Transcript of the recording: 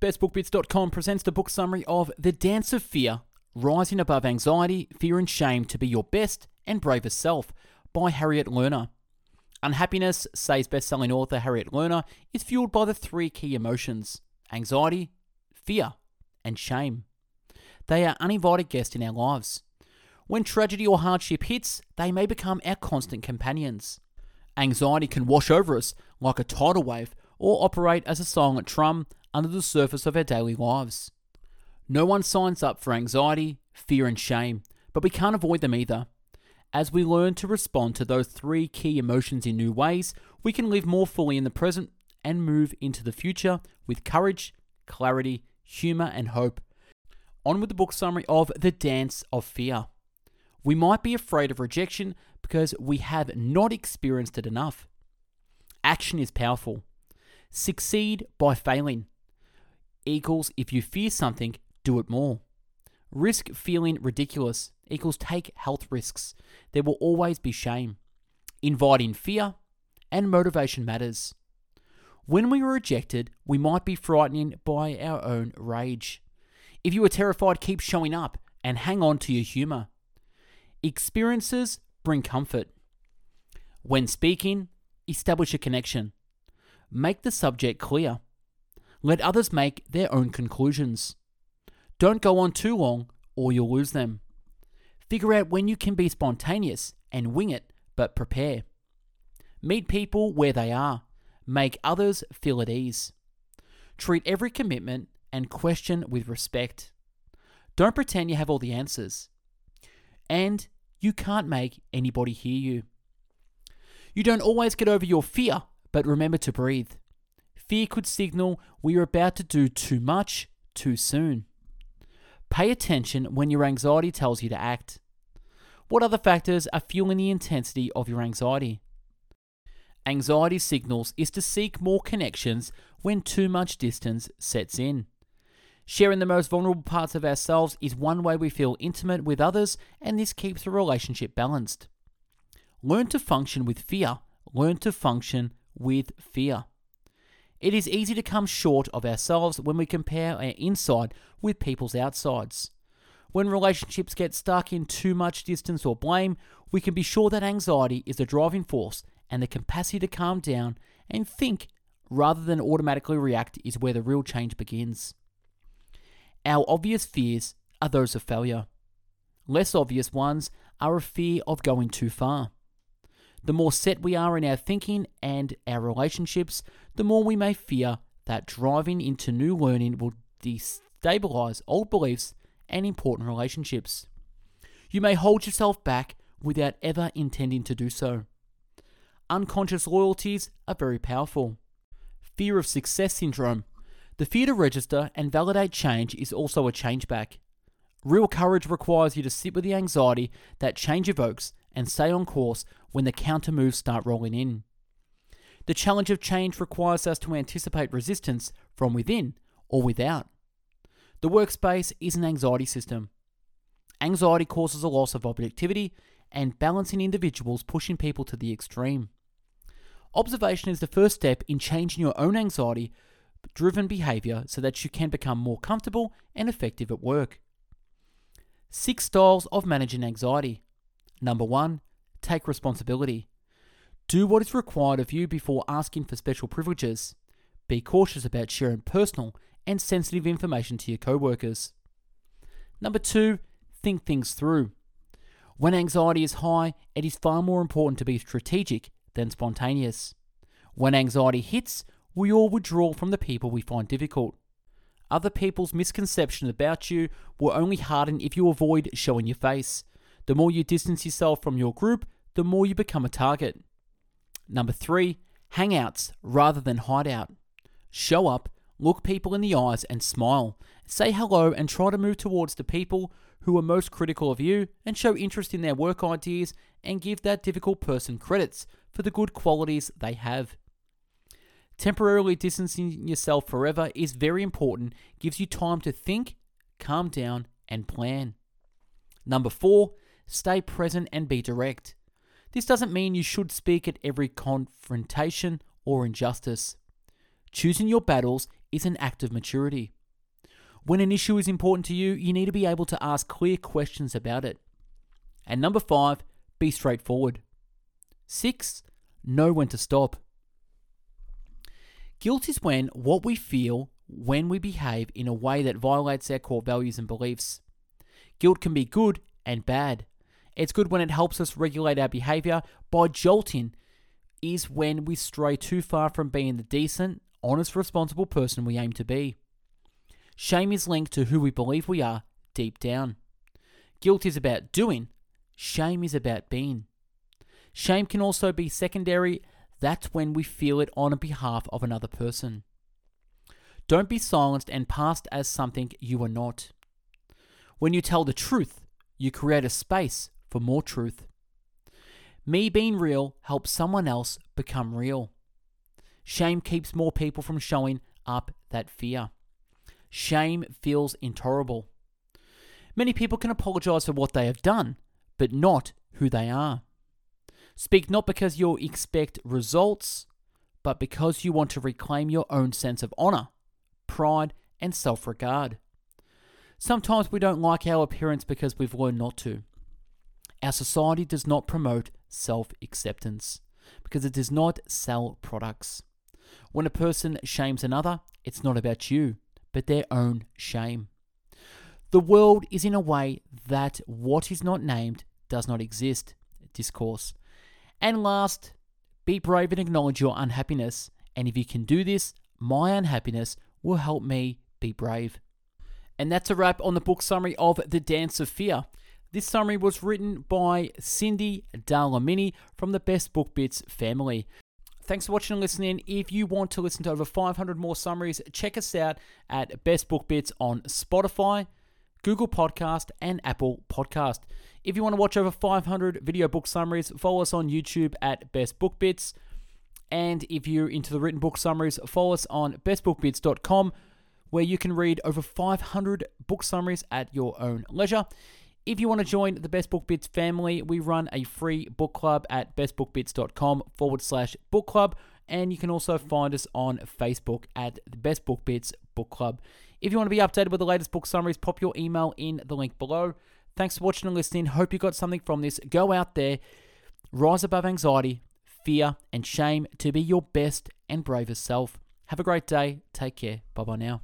BestBookBits.com presents the book summary of The Dance of Fear Rising Above Anxiety, Fear, and Shame to Be Your Best and Bravest Self by Harriet Lerner. Unhappiness, says best-selling author Harriet Lerner, is fueled by the three key emotions anxiety, fear, and shame. They are uninvited guests in our lives. When tragedy or hardship hits, they may become our constant companions. Anxiety can wash over us like a tidal wave or operate as a silent trum under the surface of our daily lives. No one signs up for anxiety, fear, and shame, but we can't avoid them either. As we learn to respond to those three key emotions in new ways, we can live more fully in the present and move into the future with courage, clarity, humour, and hope. On with the book summary of The Dance of Fear. We might be afraid of rejection because we have not experienced it enough. Action is powerful. Succeed by failing equals if you fear something, do it more. Risk feeling ridiculous equals take health risks. There will always be shame. Inviting fear and motivation matters. When we are rejected, we might be frightened by our own rage. If you are terrified, keep showing up and hang on to your humour. Experiences bring comfort. When speaking, establish a connection. Make the subject clear. Let others make their own conclusions. Don't go on too long or you'll lose them. Figure out when you can be spontaneous and wing it, but prepare. Meet people where they are. Make others feel at ease. Treat every commitment and question with respect. Don't pretend you have all the answers. And you can't make anybody hear you. You don't always get over your fear, but remember to breathe. Fear could signal we are about to do too much too soon. Pay attention when your anxiety tells you to act. What other factors are fueling the intensity of your anxiety? Anxiety signals is to seek more connections when too much distance sets in. Sharing the most vulnerable parts of ourselves is one way we feel intimate with others, and this keeps the relationship balanced. Learn to function with fear. Learn to function with fear. It is easy to come short of ourselves when we compare our inside with people's outsides. When relationships get stuck in too much distance or blame, we can be sure that anxiety is the driving force and the capacity to calm down and think rather than automatically react is where the real change begins. Our obvious fears are those of failure. Less obvious ones are a fear of going too far. The more set we are in our thinking and our relationships, the more we may fear that driving into new learning will destabilize old beliefs and important relationships. You may hold yourself back without ever intending to do so. Unconscious loyalties are very powerful. Fear of success syndrome. The fear to register and validate change is also a change back. Real courage requires you to sit with the anxiety that change evokes and stay on course when the counter moves start rolling in. The challenge of change requires us to anticipate resistance from within or without. The workspace is an anxiety system. Anxiety causes a loss of objectivity and balancing individuals, pushing people to the extreme. Observation is the first step in changing your own anxiety driven behavior so that you can become more comfortable and effective at work. Six styles of managing anxiety. Number one, take responsibility. Do what is required of you before asking for special privileges. Be cautious about sharing personal and sensitive information to your coworkers. Number two, think things through. When anxiety is high, it is far more important to be strategic than spontaneous. When anxiety hits, we all withdraw from the people we find difficult. Other people's misconceptions about you will only harden if you avoid showing your face. The more you distance yourself from your group, the more you become a target. Number three, hangouts rather than hideout. Show up, look people in the eyes, and smile. Say hello and try to move towards the people who are most critical of you and show interest in their work ideas and give that difficult person credits for the good qualities they have. Temporarily distancing yourself forever is very important, gives you time to think, calm down, and plan. Number four, Stay present and be direct. This doesn't mean you should speak at every confrontation or injustice. Choosing your battles is an act of maturity. When an issue is important to you, you need to be able to ask clear questions about it. And number five, be straightforward. Six, know when to stop. Guilt is when what we feel when we behave in a way that violates our core values and beliefs. Guilt can be good and bad. It's good when it helps us regulate our behavior by jolting, is when we stray too far from being the decent, honest, responsible person we aim to be. Shame is linked to who we believe we are deep down. Guilt is about doing, shame is about being. Shame can also be secondary, that's when we feel it on behalf of another person. Don't be silenced and passed as something you are not. When you tell the truth, you create a space for more truth. Me being real helps someone else become real. Shame keeps more people from showing up that fear. Shame feels intolerable. Many people can apologize for what they have done, but not who they are. Speak not because you expect results, but because you want to reclaim your own sense of honor pride, and self regard. Sometimes we don't like our appearance because we've learned not to. Our society does not promote self acceptance because it does not sell products. When a person shames another, it's not about you, but their own shame. The world is in a way that what is not named does not exist. Discourse. And last, be brave and acknowledge your unhappiness. And if you can do this, my unhappiness will help me be brave. And that's a wrap on the book summary of The Dance of Fear. This summary was written by Cindy Dalamini from the Best Book Bits family. Thanks for watching and listening. If you want to listen to over 500 more summaries, check us out at Best Book Bits on Spotify, Google Podcast, and Apple Podcast. If you want to watch over 500 video book summaries, follow us on YouTube at Best Book Bits. And if you're into the written book summaries, follow us on bestbookbits.com, where you can read over 500 book summaries at your own leisure. If you want to join the Best Book Bits family, we run a free book club at bestbookbits.com forward slash book club. And you can also find us on Facebook at the Best Book Bits Book Club. If you want to be updated with the latest book summaries, pop your email in the link below. Thanks for watching and listening. Hope you got something from this. Go out there, rise above anxiety, fear, and shame to be your best and bravest self. Have a great day. Take care. Bye bye now.